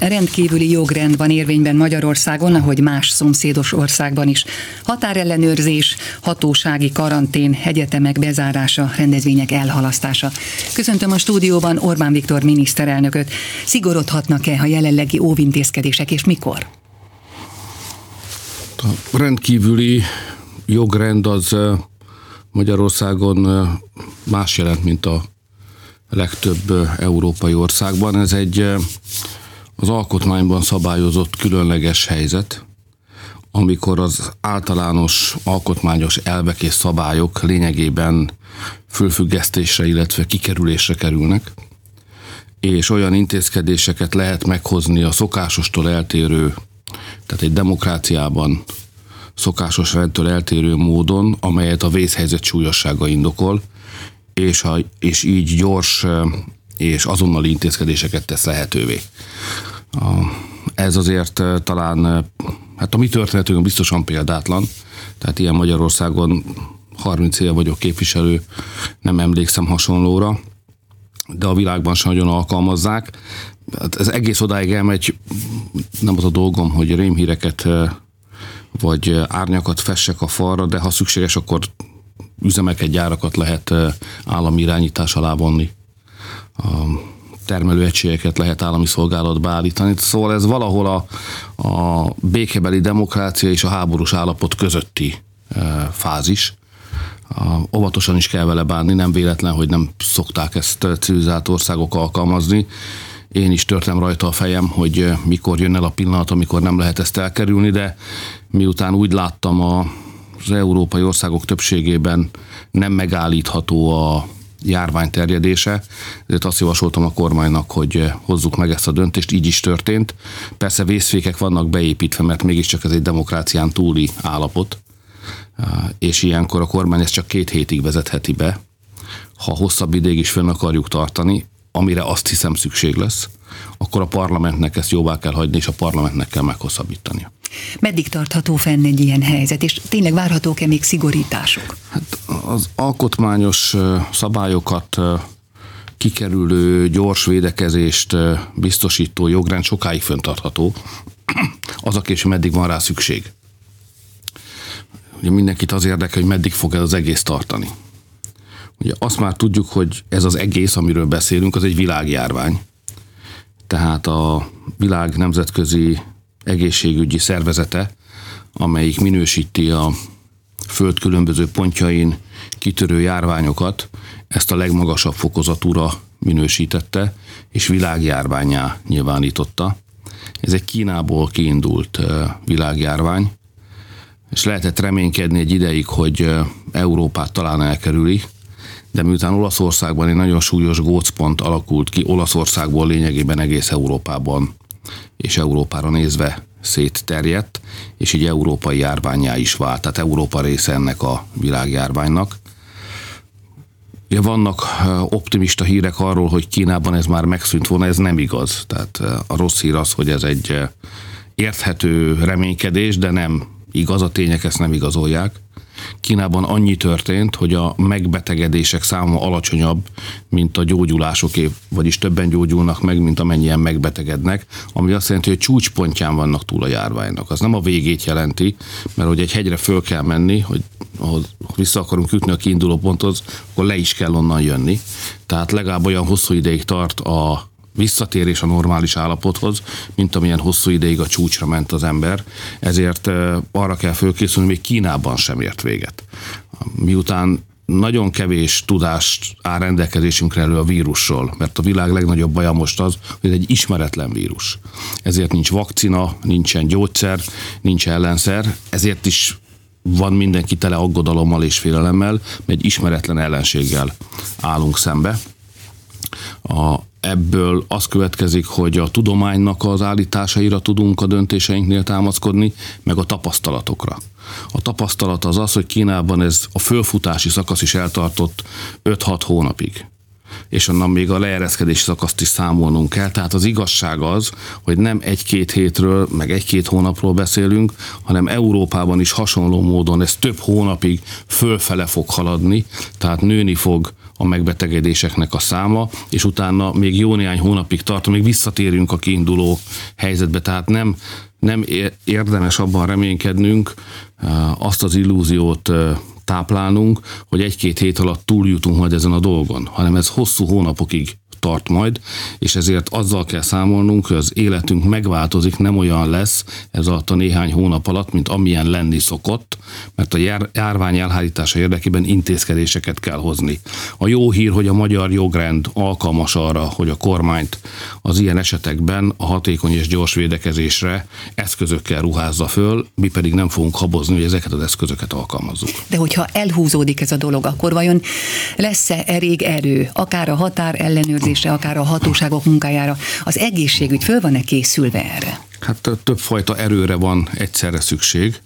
Rendkívüli jogrend van érvényben Magyarországon, ahogy más szomszédos országban is. Határellenőrzés, hatósági karantén, egyetemek bezárása, rendezvények elhalasztása. Köszöntöm a stúdióban Orbán Viktor miniszterelnököt. Szigorodhatnak-e a jelenlegi óvintézkedések, és mikor? A rendkívüli jogrend az Magyarországon más jelent, mint a legtöbb európai országban. Ez egy az alkotmányban szabályozott különleges helyzet, amikor az általános alkotmányos elvek és szabályok lényegében fölfüggesztésre, illetve kikerülésre kerülnek, és olyan intézkedéseket lehet meghozni a szokásostól eltérő, tehát egy demokráciában szokásos rendtől eltérő módon, amelyet a vészhelyzet súlyossága indokol, és, a, és így gyors és azonnali intézkedéseket tesz lehetővé. Ez azért talán, hát a mi történetünk biztosan példátlan, tehát ilyen Magyarországon 30 éve vagyok képviselő, nem emlékszem hasonlóra, de a világban sem nagyon alkalmazzák. Hát ez egész odáig elmegy, nem az a dolgom, hogy rémhíreket vagy árnyakat fessek a falra, de ha szükséges, akkor üzemeket, gyárakat lehet állami irányítás alá vonni termelőegységeket lehet állami szolgálatba állítani. Szóval ez valahol a, a békebeli demokrácia és a háborús állapot közötti e, fázis. Óvatosan is kell vele bánni, nem véletlen, hogy nem szokták ezt civilizált országok alkalmazni. Én is törtem rajta a fejem, hogy mikor jön el a pillanat, amikor nem lehet ezt elkerülni, de miután úgy láttam a, az európai országok többségében nem megállítható a járvány terjedése, ezért azt javasoltam a kormánynak, hogy eh, hozzuk meg ezt a döntést, így is történt. Persze vészfékek vannak beépítve, mert mégiscsak ez egy demokrácián túli állapot, és ilyenkor a kormány ezt csak két hétig vezetheti be. Ha hosszabb ideig is fönn akarjuk tartani, amire azt hiszem szükség lesz, akkor a parlamentnek ezt jóvá kell hagyni, és a parlamentnek kell meghosszabbítania. Meddig tartható fenn egy ilyen helyzet, és tényleg várhatók-e még szigorítások? Hát az alkotmányos szabályokat kikerülő gyors védekezést biztosító jogrend sokáig föntartható. Az a késő, meddig van rá szükség. Ugye mindenkit az érdekel, hogy meddig fog ez az egész tartani. Ugye azt már tudjuk, hogy ez az egész, amiről beszélünk, az egy világjárvány. Tehát a világ nemzetközi egészségügyi szervezete, amelyik minősíti a föld különböző pontjain kitörő járványokat, ezt a legmagasabb fokozatúra minősítette, és világjárványá nyilvánította. Ez egy Kínából kiindult világjárvány, és lehetett reménykedni egy ideig, hogy Európát talán elkerüli, de miután Olaszországban egy nagyon súlyos gócpont alakult ki, Olaszországból lényegében egész Európában és Európára nézve szétterjedt, és így európai járványá is vált, tehát Európa része ennek a világjárványnak. Ja, vannak optimista hírek arról, hogy Kínában ez már megszűnt volna, ez nem igaz. Tehát a rossz hír az, hogy ez egy érthető reménykedés, de nem igaz, a tények ezt nem igazolják. Kínában annyi történt, hogy a megbetegedések száma alacsonyabb, mint a gyógyulásoké, vagyis többen gyógyulnak meg, mint amennyien megbetegednek, ami azt jelenti, hogy csúcspontján vannak túl a járványnak. Az nem a végét jelenti, mert hogy egy hegyre föl kell menni, hogy ahhoz vissza akarunk jutni a kiinduló ponthoz, akkor le is kell onnan jönni. Tehát legalább olyan hosszú ideig tart a visszatérés a normális állapothoz, mint amilyen hosszú ideig a csúcsra ment az ember. Ezért arra kell fölkészülni, még Kínában sem ért véget. Miután nagyon kevés tudást áll rendelkezésünkre elő a vírusról, mert a világ legnagyobb baja most az, hogy egy ismeretlen vírus. Ezért nincs vakcina, nincsen gyógyszer, nincs ellenszer, ezért is van mindenki tele aggodalommal és félelemmel, mert egy ismeretlen ellenséggel állunk szembe. A ebből az következik, hogy a tudománynak az állításaira tudunk a döntéseinknél támaszkodni, meg a tapasztalatokra. A tapasztalat az az, hogy Kínában ez a fölfutási szakasz is eltartott 5-6 hónapig és onnan még a leereszkedési szakaszt is számolnunk kell. Tehát az igazság az, hogy nem egy-két hétről, meg egy-két hónapról beszélünk, hanem Európában is hasonló módon ez több hónapig fölfele fog haladni, tehát nőni fog a megbetegedéseknek a száma, és utána még jó néhány hónapig tart, még visszatérünk a kiinduló helyzetbe, tehát nem, nem érdemes abban reménykednünk, azt az illúziót táplálnunk, hogy egy-két hét alatt túljutunk majd ezen a dolgon, hanem ez hosszú hónapokig tart majd, és ezért azzal kell számolnunk, hogy az életünk megváltozik, nem olyan lesz ez alatt a néhány hónap alatt, mint amilyen lenni szokott, mert a jár, járvány elhárítása érdekében intézkedéseket kell hozni. A jó hír, hogy a magyar jogrend alkalmas arra, hogy a kormányt az ilyen esetekben a hatékony és gyors védekezésre eszközökkel ruházza föl, mi pedig nem fogunk habozni, hogy ezeket az eszközöket alkalmazzuk. De hogyha elhúzódik ez a dolog, akkor vajon lesz-e elég erő, akár a határ ellenőrzés ellenőrzésre, akár a hatóságok munkájára. Az egészségügy föl van-e készülve erre? Hát többfajta erőre van egyszerre szükség.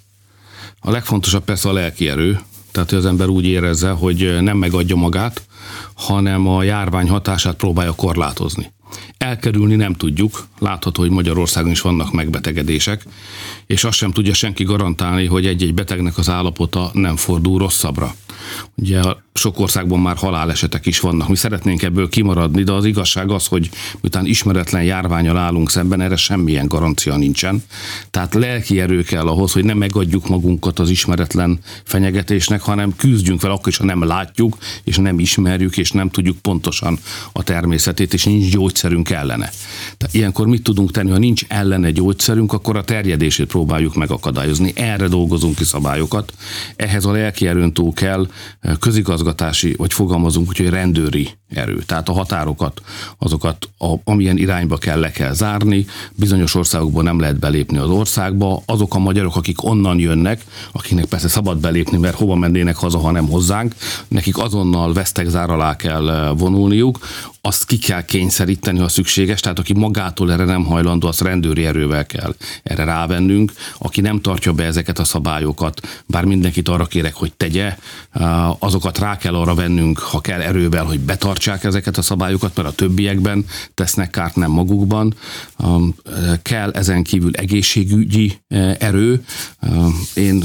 A legfontosabb persze a lelki erő, tehát hogy az ember úgy érezze, hogy nem megadja magát, hanem a járvány hatását próbálja korlátozni. Elkerülni nem tudjuk, látható, hogy Magyarországon is vannak megbetegedések, és azt sem tudja senki garantálni, hogy egy-egy betegnek az állapota nem fordul rosszabbra. Ugye sok országban már halálesetek is vannak. Mi szeretnénk ebből kimaradni, de az igazság az, hogy miután ismeretlen járványal állunk szemben, erre semmilyen garancia nincsen. Tehát lelki erő kell ahhoz, hogy nem megadjuk magunkat az ismeretlen fenyegetésnek, hanem küzdjünk fel akkor is, ha nem látjuk, és nem ismerjük, és nem tudjuk pontosan a természetét, és nincs gyógyszerünk ellene. Tehát ilyenkor mit tudunk tenni, ha nincs ellene gyógyszerünk, akkor a terjedését próbáljuk megakadályozni. Erre dolgozunk ki szabályokat. Ehhez a lelki erőn túl kell közigazgatási, vagy fogalmazunk hogy rendőri erő. Tehát a határokat, azokat a, amilyen irányba kell le kell zárni, bizonyos országokban nem lehet belépni az országba, azok a magyarok, akik onnan jönnek, akiknek persze szabad belépni, mert hova mennének haza, ha nem hozzánk, nekik azonnal vesztegzár alá kell vonulniuk, azt ki kell kényszeríteni, ha szükséges, tehát aki magától erre nem hajlandó, azt rendőri erővel kell erre rávennünk. Aki nem tartja be ezeket a szabályokat, bár mindenkit arra kérek, hogy tegye, azokat rá kell arra vennünk, ha kell erővel, hogy betartsák ezeket a szabályokat, mert a többiekben tesznek kárt, nem magukban. Kell ezen kívül egészségügyi erő. Én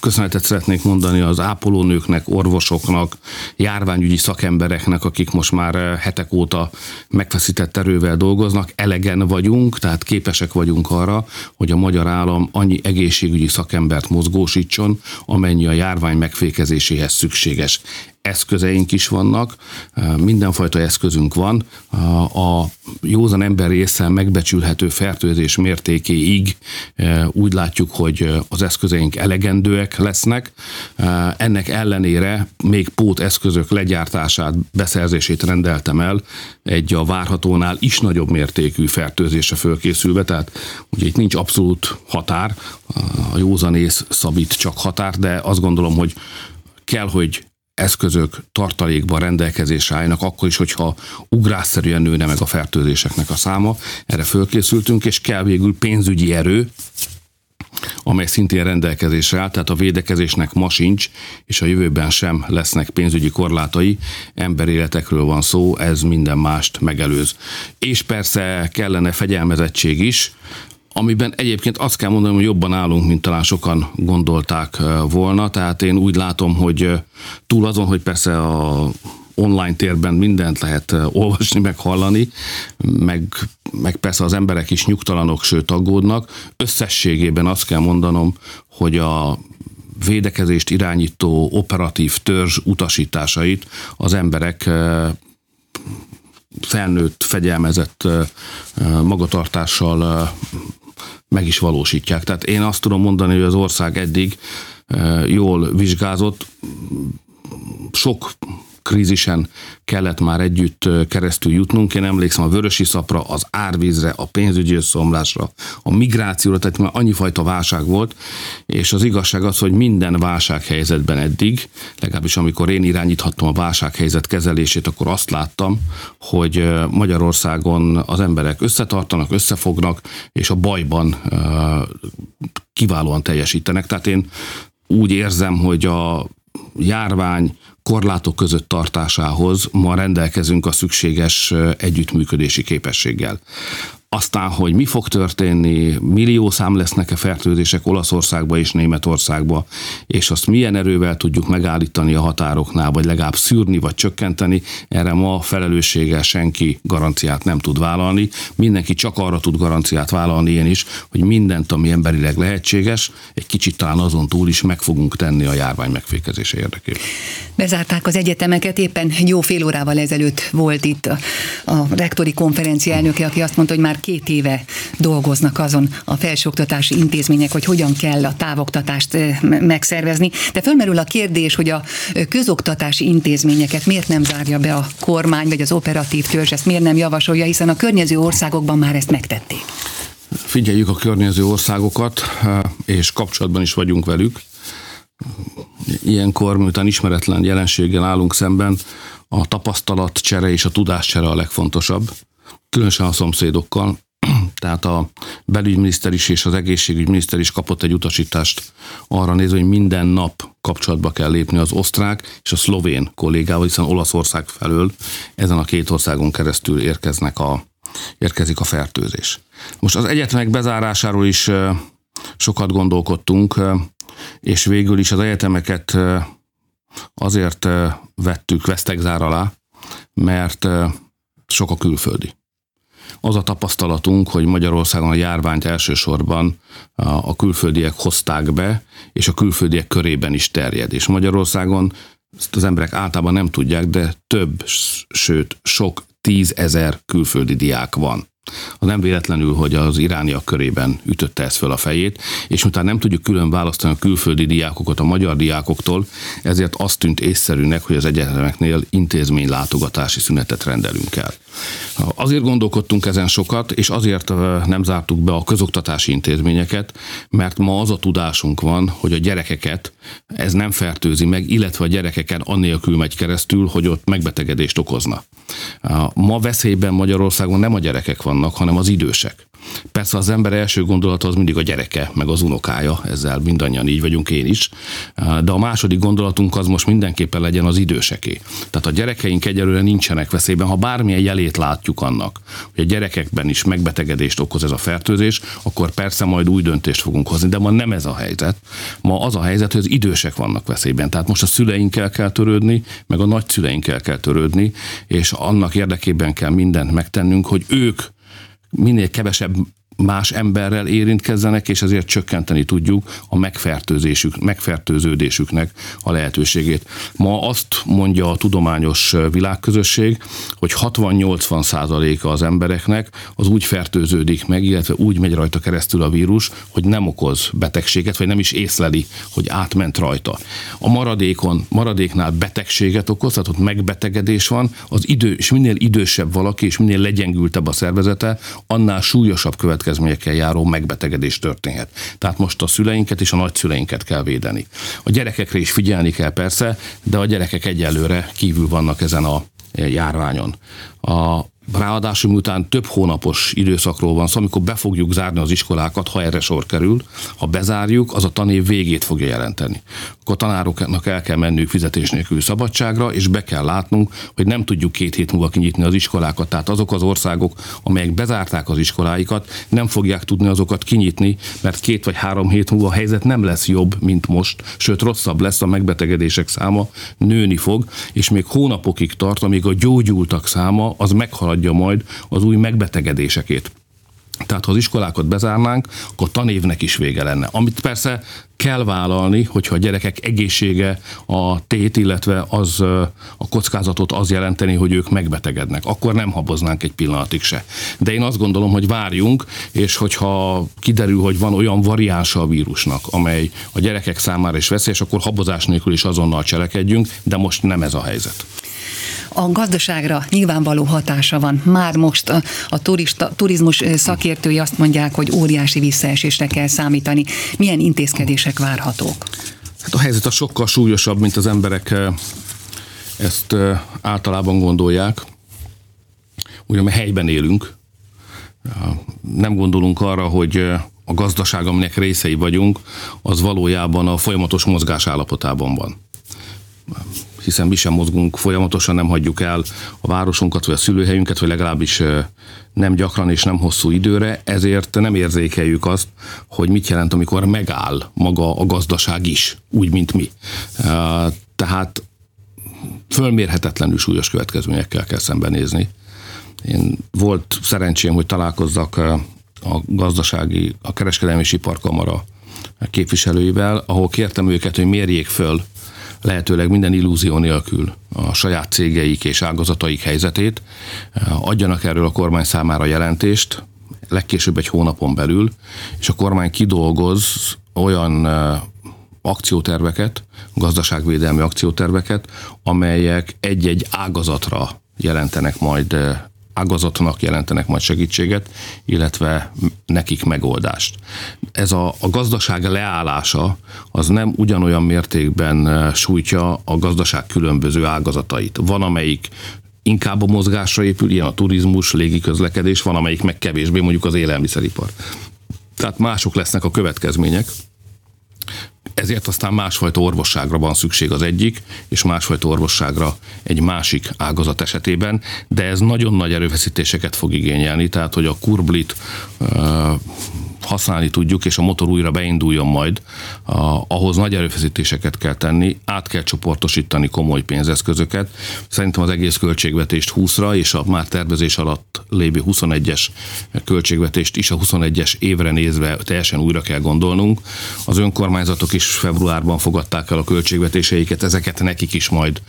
köszönetet szeretnék mondani az ápolónőknek, orvosoknak, járványügyi szakembereknek, akik most már hetek óta megfeszített erővel dolgoznak, elegen vagyunk, tehát képesek vagyunk arra, hogy a magyar állam annyi egészségügyi szakembert mozgósítson, amennyi a járvány megfékezéséhez szükséges eszközeink is vannak, mindenfajta eszközünk van. A józan ember észre megbecsülhető fertőzés mértékéig úgy látjuk, hogy az eszközeink elegendőek lesznek. Ennek ellenére még pót eszközök legyártását, beszerzését rendeltem el egy a várhatónál is nagyobb mértékű fertőzésre fölkészülve, tehát ugye itt nincs abszolút határ, a józanész szabít csak határ, de azt gondolom, hogy kell, hogy eszközök tartalékban rendelkezésre állnak, akkor is, hogyha ugrásszerűen nőne meg a fertőzéseknek a száma. Erre fölkészültünk, és kell végül pénzügyi erő, amely szintén rendelkezésre áll, tehát a védekezésnek ma sincs, és a jövőben sem lesznek pénzügyi korlátai, emberéletekről van szó, ez minden mást megelőz. És persze kellene fegyelmezettség is, amiben egyébként azt kell mondanom, hogy jobban állunk, mint talán sokan gondolták volna. Tehát én úgy látom, hogy túl azon, hogy persze a online térben mindent lehet olvasni, meg hallani, meg, meg persze az emberek is nyugtalanok, sőt aggódnak. Összességében azt kell mondanom, hogy a védekezést irányító operatív törzs utasításait az emberek felnőtt, fegyelmezett magatartással meg is valósítják. Tehát én azt tudom mondani, hogy az ország eddig jól vizsgázott, sok krízisen kellett már együtt keresztül jutnunk. Én emlékszem a vörösi szapra, az árvízre, a pénzügyi összeomlásra, a migrációra, tehát már annyi fajta válság volt, és az igazság az, hogy minden válsághelyzetben eddig, legalábbis amikor én irányíthattam a válsághelyzet kezelését, akkor azt láttam, hogy Magyarországon az emberek összetartanak, összefognak, és a bajban kiválóan teljesítenek. Tehát én úgy érzem, hogy a járvány korlátok között tartásához ma rendelkezünk a szükséges együttműködési képességgel. Aztán, hogy mi fog történni, millió szám lesznek-e fertőzések Olaszországba és Németországba, és azt milyen erővel tudjuk megállítani a határoknál, vagy legalább szűrni, vagy csökkenteni, erre ma felelősséggel senki garanciát nem tud vállalni. Mindenki csak arra tud garanciát vállalni én is, hogy mindent, ami emberileg lehetséges, egy kicsit talán azon túl is meg fogunk tenni a járvány megfékezése érdekében. Bezárták az egyetemeket, éppen jó fél órával ezelőtt volt itt a, a rektori konferencia elnöke, aki azt mondta, hogy már két éve dolgoznak azon a felsőoktatási intézmények, hogy hogyan kell a távoktatást megszervezni. De fölmerül a kérdés, hogy a közoktatási intézményeket miért nem zárja be a kormány, vagy az operatív törzs, ezt miért nem javasolja, hiszen a környező országokban már ezt megtették. Figyeljük a környező országokat, és kapcsolatban is vagyunk velük. Ilyenkor, miután ismeretlen jelenséggel állunk szemben, a tapasztalatcsere és a tudáscsere a legfontosabb, különösen a szomszédokkal. Tehát a belügyminiszter is és az egészségügyminiszter is kapott egy utasítást arra nézve, hogy minden nap kapcsolatba kell lépni az osztrák és a szlovén kollégával, hiszen Olaszország felől ezen a két országon keresztül érkeznek a, érkezik a fertőzés. Most az egyetemek bezárásáról is sokat gondolkodtunk, és végül is az egyetemeket azért vettük vesztegzár alá, mert sok a külföldi. Az a tapasztalatunk, hogy Magyarországon a járványt elsősorban a külföldiek hozták be, és a külföldiek körében is terjed. És Magyarországon ezt az emberek általában nem tudják, de több, sőt sok tízezer külföldi diák van. Az nem véletlenül, hogy az irániak körében ütötte ezt föl a fejét, és utána nem tudjuk külön választani a külföldi diákokat a magyar diákoktól, ezért azt tűnt észszerűnek, hogy az egyetemeknél intézménylátogatási szünetet rendelünk el. Azért gondolkodtunk ezen sokat, és azért nem zártuk be a közoktatási intézményeket, mert ma az a tudásunk van, hogy a gyerekeket ez nem fertőzi meg, illetve a gyerekeken annélkül megy keresztül, hogy ott megbetegedést okozna. Ma veszélyben Magyarországon nem a gyerekek vannak, hanem az idősek. Persze az ember első gondolata az mindig a gyereke, meg az unokája, ezzel mindannyian így vagyunk én is, de a második gondolatunk az most mindenképpen legyen az időseké. Tehát a gyerekeink egyelőre nincsenek veszélyben, ha bármilyen jelét látjuk annak, hogy a gyerekekben is megbetegedést okoz ez a fertőzés, akkor persze majd új döntést fogunk hozni, de ma nem ez a helyzet. Ma az a helyzet, hogy az idősek vannak veszélyben. Tehát most a szüleinkkel kell törődni, meg a nagyszüleinkkel kell törődni, és annak érdekében kell mindent megtennünk, hogy ők minél kevesebb más emberrel érintkezzenek, és ezért csökkenteni tudjuk a megfertőzésük, megfertőződésüknek a lehetőségét. Ma azt mondja a tudományos világközösség, hogy 60-80 százaléka az embereknek az úgy fertőződik meg, illetve úgy megy rajta keresztül a vírus, hogy nem okoz betegséget, vagy nem is észleli, hogy átment rajta. A maradékon, maradéknál betegséget okoz, tehát ott megbetegedés van, az idő, és minél idősebb valaki, és minél legyengültebb a szervezete, annál súlyosabb követ következményekkel járó megbetegedés történhet. Tehát most a szüleinket és a nagyszüleinket kell védeni. A gyerekekre is figyelni kell persze, de a gyerekek egyelőre kívül vannak ezen a járványon. A Ráadásul miután több hónapos időszakról van szó, amikor be fogjuk zárni az iskolákat, ha erre sor kerül, ha bezárjuk, az a tanév végét fogja jelenteni. Akkor a tanároknak el kell mennünk fizetés nélkül szabadságra, és be kell látnunk, hogy nem tudjuk két hét múlva kinyitni az iskolákat. Tehát azok az országok, amelyek bezárták az iskoláikat, nem fogják tudni azokat kinyitni, mert két vagy három hét múlva a helyzet nem lesz jobb, mint most, sőt rosszabb lesz a megbetegedések száma, nőni fog, és még hónapokig tart, amíg a gyógyultak száma az meghalad adja majd az új megbetegedésekét. Tehát ha az iskolákat bezárnánk, akkor tanévnek is vége lenne. Amit persze kell vállalni, hogyha a gyerekek egészsége a tét, illetve az a kockázatot az jelenteni, hogy ők megbetegednek. Akkor nem haboznánk egy pillanatig se. De én azt gondolom, hogy várjunk, és hogyha kiderül, hogy van olyan variánsa a vírusnak, amely a gyerekek számára is veszélyes, akkor habozás nélkül is azonnal cselekedjünk, de most nem ez a helyzet a gazdaságra nyilvánvaló hatása van. Már most a, a turista, turizmus szakértői azt mondják, hogy óriási visszaesésre kell számítani. Milyen intézkedések várhatók? Hát a helyzet a sokkal súlyosabb, mint az emberek ezt általában gondolják. Ugye mi helyben élünk, nem gondolunk arra, hogy a gazdaság, aminek részei vagyunk, az valójában a folyamatos mozgás állapotában van hiszen mi sem mozgunk folyamatosan, nem hagyjuk el a városunkat, vagy a szülőhelyünket, vagy legalábbis nem gyakran és nem hosszú időre, ezért nem érzékeljük azt, hogy mit jelent, amikor megáll maga a gazdaság is, úgy, mint mi. Tehát fölmérhetetlenül súlyos következményekkel kell szembenézni. Én volt szerencsém, hogy találkozzak a gazdasági, a kereskedelmi iparkamara képviselőivel, ahol kértem őket, hogy mérjék föl lehetőleg minden illúzió nélkül a saját cégeik és ágazataik helyzetét, adjanak erről a kormány számára jelentést, legkésőbb egy hónapon belül, és a kormány kidolgoz olyan akcióterveket, gazdaságvédelmi akcióterveket, amelyek egy-egy ágazatra jelentenek majd ágazatnak jelentenek majd segítséget, illetve nekik megoldást. Ez a, a gazdaság leállása az nem ugyanolyan mértékben sújtja a gazdaság különböző ágazatait. Van, amelyik inkább a mozgásra épül, ilyen a turizmus, légiközlekedés, van, amelyik meg kevésbé, mondjuk az élelmiszeripar. Tehát mások lesznek a következmények ezért aztán másfajta orvosságra van szükség az egyik, és másfajta orvosságra egy másik ágazat esetében, de ez nagyon nagy erőfeszítéseket fog igényelni, tehát hogy a kurblit használni tudjuk, és a motor újra beinduljon majd, ahhoz nagy erőfeszítéseket kell tenni, át kell csoportosítani komoly pénzeszközöket. Szerintem az egész költségvetést 20-ra, és a már tervezés alatt lévő 21-es költségvetést is a 21-es évre nézve teljesen újra kell gondolnunk. Az önkormányzatok is februárban fogadták el a költségvetéseiket, ezeket nekik is majd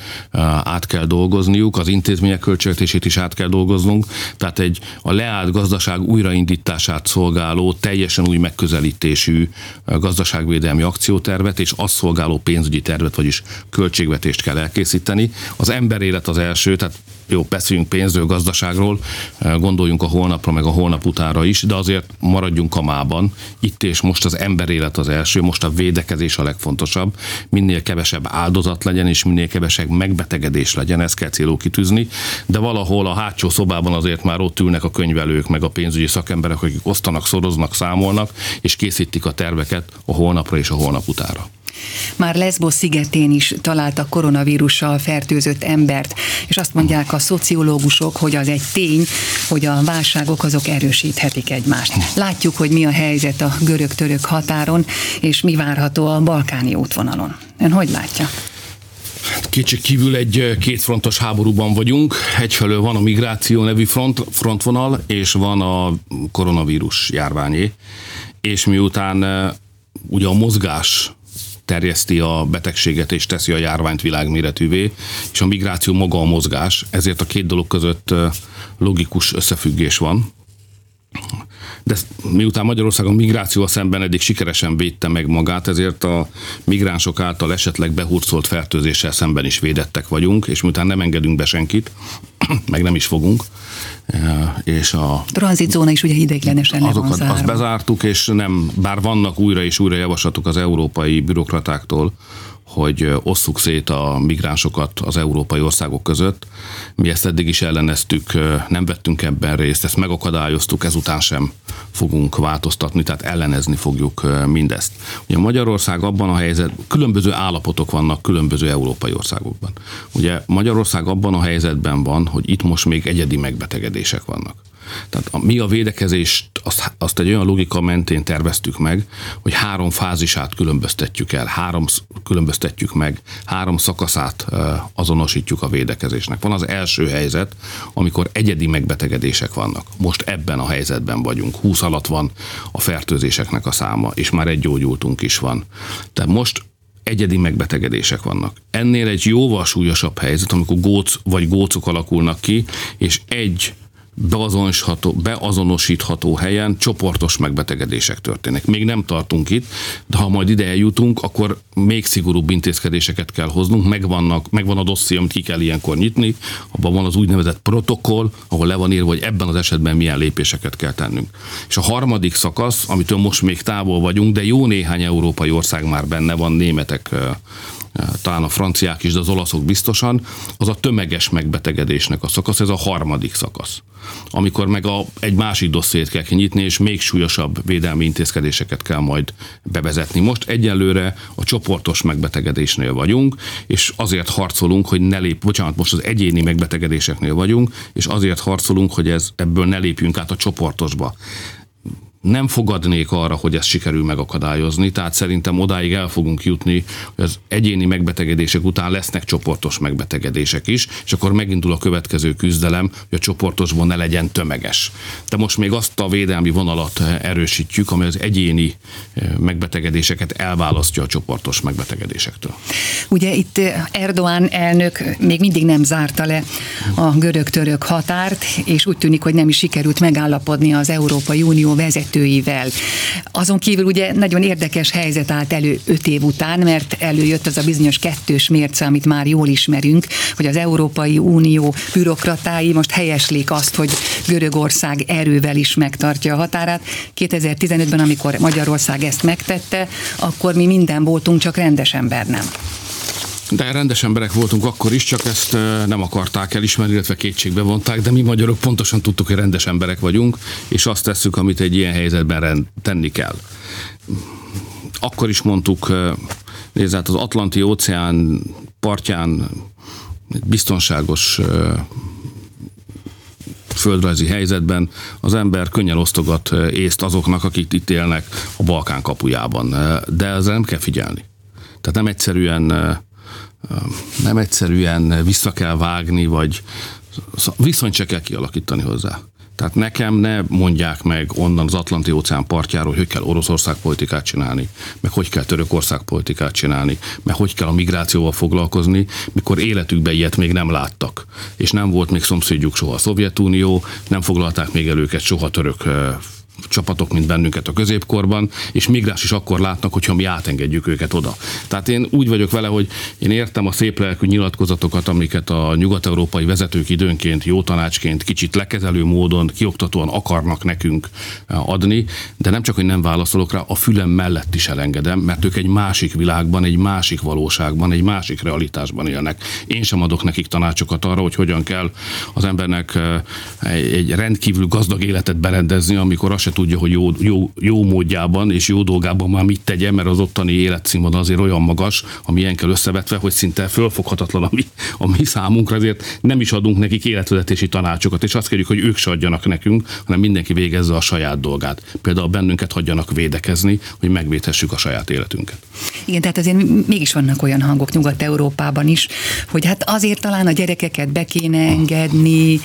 át kell dolgozniuk, az intézmények költségvetését is át kell dolgoznunk, tehát egy a leállt gazdaság újraindítását szolgáló teljes teljesen új megközelítésű gazdaságvédelmi akciótervet és azt szolgáló pénzügyi tervet, vagyis költségvetést kell elkészíteni. Az emberélet az első, tehát jó, beszéljünk pénzről, gazdaságról, gondoljunk a holnapra, meg a holnap utára is, de azért maradjunk a mában. Itt és most az emberélet az első, most a védekezés a legfontosabb. Minél kevesebb áldozat legyen, és minél kevesebb megbetegedés legyen, ezt kell célul kitűzni. De valahol a hátsó szobában azért már ott ülnek a könyvelők, meg a pénzügyi szakemberek, akik osztanak, szoroznak, számolnak, és készítik a terveket a holnapra és a holnap utára. Már Lesbos szigetén is találtak koronavírussal fertőzött embert, és azt mondják a szociológusok, hogy az egy tény, hogy a válságok azok erősíthetik egymást. Látjuk, hogy mi a helyzet a görög-török határon, és mi várható a balkáni útvonalon. Ön hogy látja? Kétség kívül egy kétfrontos háborúban vagyunk. Egyfelől van a migráció nevű front, frontvonal, és van a koronavírus járványé. És miután ugye a mozgás terjeszti a betegséget és teszi a járványt világméretűvé, és a migráció maga a mozgás, ezért a két dolog között logikus összefüggés van. De miután Magyarországon migrációval szemben eddig sikeresen védte meg magát, ezért a migránsok által esetleg behurcolt fertőzéssel szemben is védettek vagyunk, és miután nem engedünk be senkit, meg nem is fogunk, és a... Tranzitzóna is ugye ideiglenesen azokat, van zárva. Azt bezártuk, és nem, bár vannak újra és újra javaslatok az európai bürokratáktól, hogy osszuk szét a migránsokat az európai országok között. Mi ezt eddig is elleneztük, nem vettünk ebben részt, ezt megakadályoztuk, ezután sem fogunk változtatni, tehát ellenezni fogjuk mindezt. Ugye Magyarország abban a helyzet, különböző állapotok vannak különböző európai országokban. Ugye Magyarország abban a helyzetben van, hogy itt most még egyedi megbetegedések vannak. Tehát a, mi a védekezést azt, azt egy olyan logika mentén terveztük meg, hogy három fázisát különböztetjük el, három különböztetjük meg, három szakaszát azonosítjuk a védekezésnek. Van az első helyzet, amikor egyedi megbetegedések vannak. Most ebben a helyzetben vagyunk. 20 alatt van a fertőzéseknek a száma, és már egy gyógyultunk is van. Tehát most egyedi megbetegedések vannak. Ennél egy jóval súlyosabb helyzet, amikor góc vagy gócok alakulnak ki, és egy beazonosítható, beazonosítható helyen csoportos megbetegedések történnek. Még nem tartunk itt, de ha majd ide eljutunk, akkor még szigorúbb intézkedéseket kell hoznunk, megvannak, megvan a dosszi, amit ki kell ilyenkor nyitni, abban van az úgynevezett protokoll, ahol le van írva, hogy ebben az esetben milyen lépéseket kell tennünk. És a harmadik szakasz, amitől most még távol vagyunk, de jó néhány európai ország már benne van, németek talán a franciák is, de az olaszok biztosan, az a tömeges megbetegedésnek a szakasz, ez a harmadik szakasz. Amikor meg a, egy másik dosszét kell kinyitni, és még súlyosabb védelmi intézkedéseket kell majd bevezetni. Most egyelőre a csoportos megbetegedésnél vagyunk, és azért harcolunk, hogy ne lép, bocsánat, most az egyéni megbetegedéseknél vagyunk, és azért harcolunk, hogy ez, ebből ne lépjünk át a csoportosba nem fogadnék arra, hogy ezt sikerül megakadályozni, tehát szerintem odáig el fogunk jutni, hogy az egyéni megbetegedések után lesznek csoportos megbetegedések is, és akkor megindul a következő küzdelem, hogy a csoportosban ne legyen tömeges. De most még azt a védelmi vonalat erősítjük, ami az egyéni eh, megbetegedéseket elválasztja a csoportos megbetegedésektől. Ugye itt Erdoğan elnök még mindig nem zárta le a görög-török határt, és úgy tűnik, hogy nem is sikerült megállapodni az Európai Unió vezető vezetőivel. Azon kívül ugye nagyon érdekes helyzet állt elő öt év után, mert előjött az a bizonyos kettős mérce, amit már jól ismerünk, hogy az Európai Unió bürokratái most helyeslik azt, hogy Görögország erővel is megtartja a határát. 2015-ben, amikor Magyarország ezt megtette, akkor mi minden voltunk, csak rendes ember nem. De rendes emberek voltunk akkor is, csak ezt nem akarták elismerni, illetve kétségbe vonták, de mi magyarok pontosan tudtuk, hogy rendes emberek vagyunk, és azt tesszük, amit egy ilyen helyzetben rend, tenni kell. Akkor is mondtuk, nézd, hát az Atlanti óceán partján biztonságos földrajzi helyzetben az ember könnyen osztogat észt azoknak, akik itt élnek a Balkán kapujában. De ezzel nem kell figyelni. Tehát nem egyszerűen nem egyszerűen vissza kell vágni, vagy viszonyt se kell kialakítani hozzá. Tehát nekem ne mondják meg onnan az Atlanti óceán partjáról, hogy kell Oroszország politikát csinálni, meg hogy kell Törökország politikát csinálni, meg hogy kell a migrációval foglalkozni, mikor életükben ilyet még nem láttak. És nem volt még szomszédjuk soha a Szovjetunió, nem foglalták még el őket soha török csapatok, mint bennünket a középkorban, és migráns is akkor látnak, hogyha mi átengedjük őket oda. Tehát én úgy vagyok vele, hogy én értem a szép lelkű nyilatkozatokat, amiket a nyugat-európai vezetők időnként jó tanácsként kicsit lekezelő módon, kioktatóan akarnak nekünk eh, adni, de nem csak, hogy nem válaszolok rá, a fülem mellett is elengedem, mert ők egy másik világban, egy másik valóságban, egy másik realitásban élnek. Én sem adok nekik tanácsokat arra, hogy hogyan kell az embernek eh, egy rendkívül gazdag életet berendezni, amikor az se tudja, hogy jó, jó, jó módjában és jó dolgában már mit tegyen, mert az ottani életszínvonal azért olyan magas, ami ilyen kell összevetve, hogy szinte fölfoghatatlan a mi, a mi számunkra, ezért nem is adunk nekik életvezetési tanácsokat, és azt kérjük, hogy ők se adjanak nekünk, hanem mindenki végezze a saját dolgát. Például bennünket hagyjanak védekezni, hogy megvédhessük a saját életünket. Igen, tehát azért mégis vannak olyan hangok Nyugat-Európában is, hogy hát azért talán a gyerekeket be kéne engedni,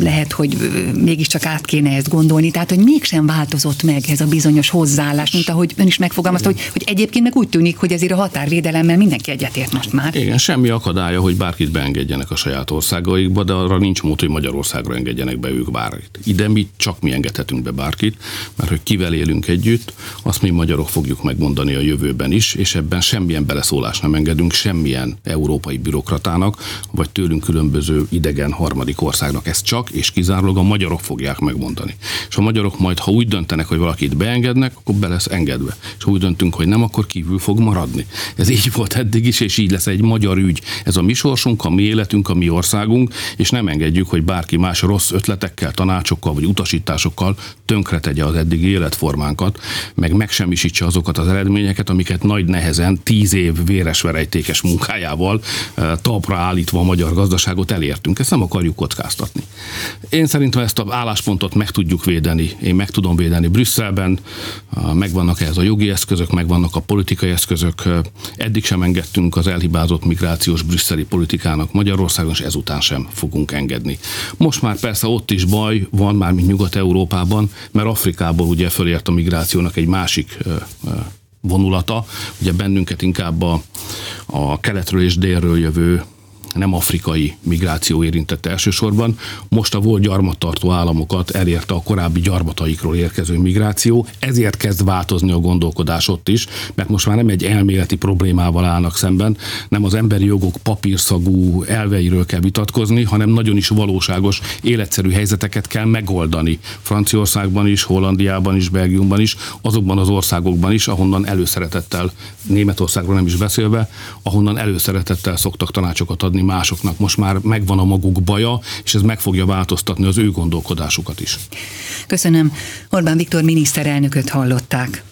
lehet, hogy mégiscsak át kéne ezt gondolni, tehát hogy mégsem változott meg ez a bizonyos hozzáállás, mint ahogy ön is megfogalmazta, hogy, hogy egyébként meg úgy tűnik, hogy ezért a határvédelemmel mindenki egyetért most már. Igen, semmi akadálya, hogy bárkit beengedjenek a saját országaikba, de arra nincs mód, hogy Magyarországra engedjenek be ők bárkit. Ide mi csak mi engedhetünk be bárkit, mert hogy kivel élünk együtt, azt mi magyarok fogjuk megmondani a jövőben is, és ebben semmilyen beleszólást nem engedünk semmilyen európai bürokratának, vagy tőlünk különböző idegen harmadik országnak. Ezt csak és kizárólag a magyarok fogják megmondani. És a magyarok majd, ha úgy döntenek, hogy valakit beengednek, akkor be lesz engedve. És ha úgy döntünk, hogy nem, akkor kívül fog maradni. Ez így volt eddig is, és így lesz egy magyar ügy. Ez a mi sorsunk, a mi életünk, a mi országunk, és nem engedjük, hogy bárki más rossz ötletekkel, tanácsokkal vagy utasításokkal tönkretegye az eddigi életformánkat, meg megsemmisítse azokat az eredményeket, amiket nagy nehezen tíz év véres verejtékes munkájával eh, talpra állítva a magyar gazdaságot elértünk. Ezt nem akarjuk kockáztatni. Én szerintem ezt az álláspontot meg tudjuk védeni én meg tudom védeni Brüsszelben, megvannak ez a jogi eszközök, megvannak a politikai eszközök. Eddig sem engedtünk az elhibázott migrációs brüsszeli politikának Magyarországon, és ezután sem fogunk engedni. Most már persze ott is baj van, már mint Nyugat-Európában, mert Afrikából ugye fölért a migrációnak egy másik vonulata. Ugye bennünket inkább a, a keletről és délről jövő nem afrikai migráció érintette elsősorban. Most a volt gyarmattartó államokat elérte a korábbi gyarmataikról érkező migráció, ezért kezd változni a gondolkodás ott is, mert most már nem egy elméleti problémával állnak szemben, nem az emberi jogok papírszagú elveiről kell vitatkozni, hanem nagyon is valóságos, életszerű helyzeteket kell megoldani. Franciaországban is, Hollandiában is, Belgiumban is, azokban az országokban is, ahonnan előszeretettel, Németországról nem is beszélve, ahonnan előszeretettel szoktak tanácsokat adni másoknak. Most már megvan a maguk baja, és ez meg fogja változtatni az ő gondolkodásukat is. Köszönöm. Orbán Viktor miniszterelnököt hallották.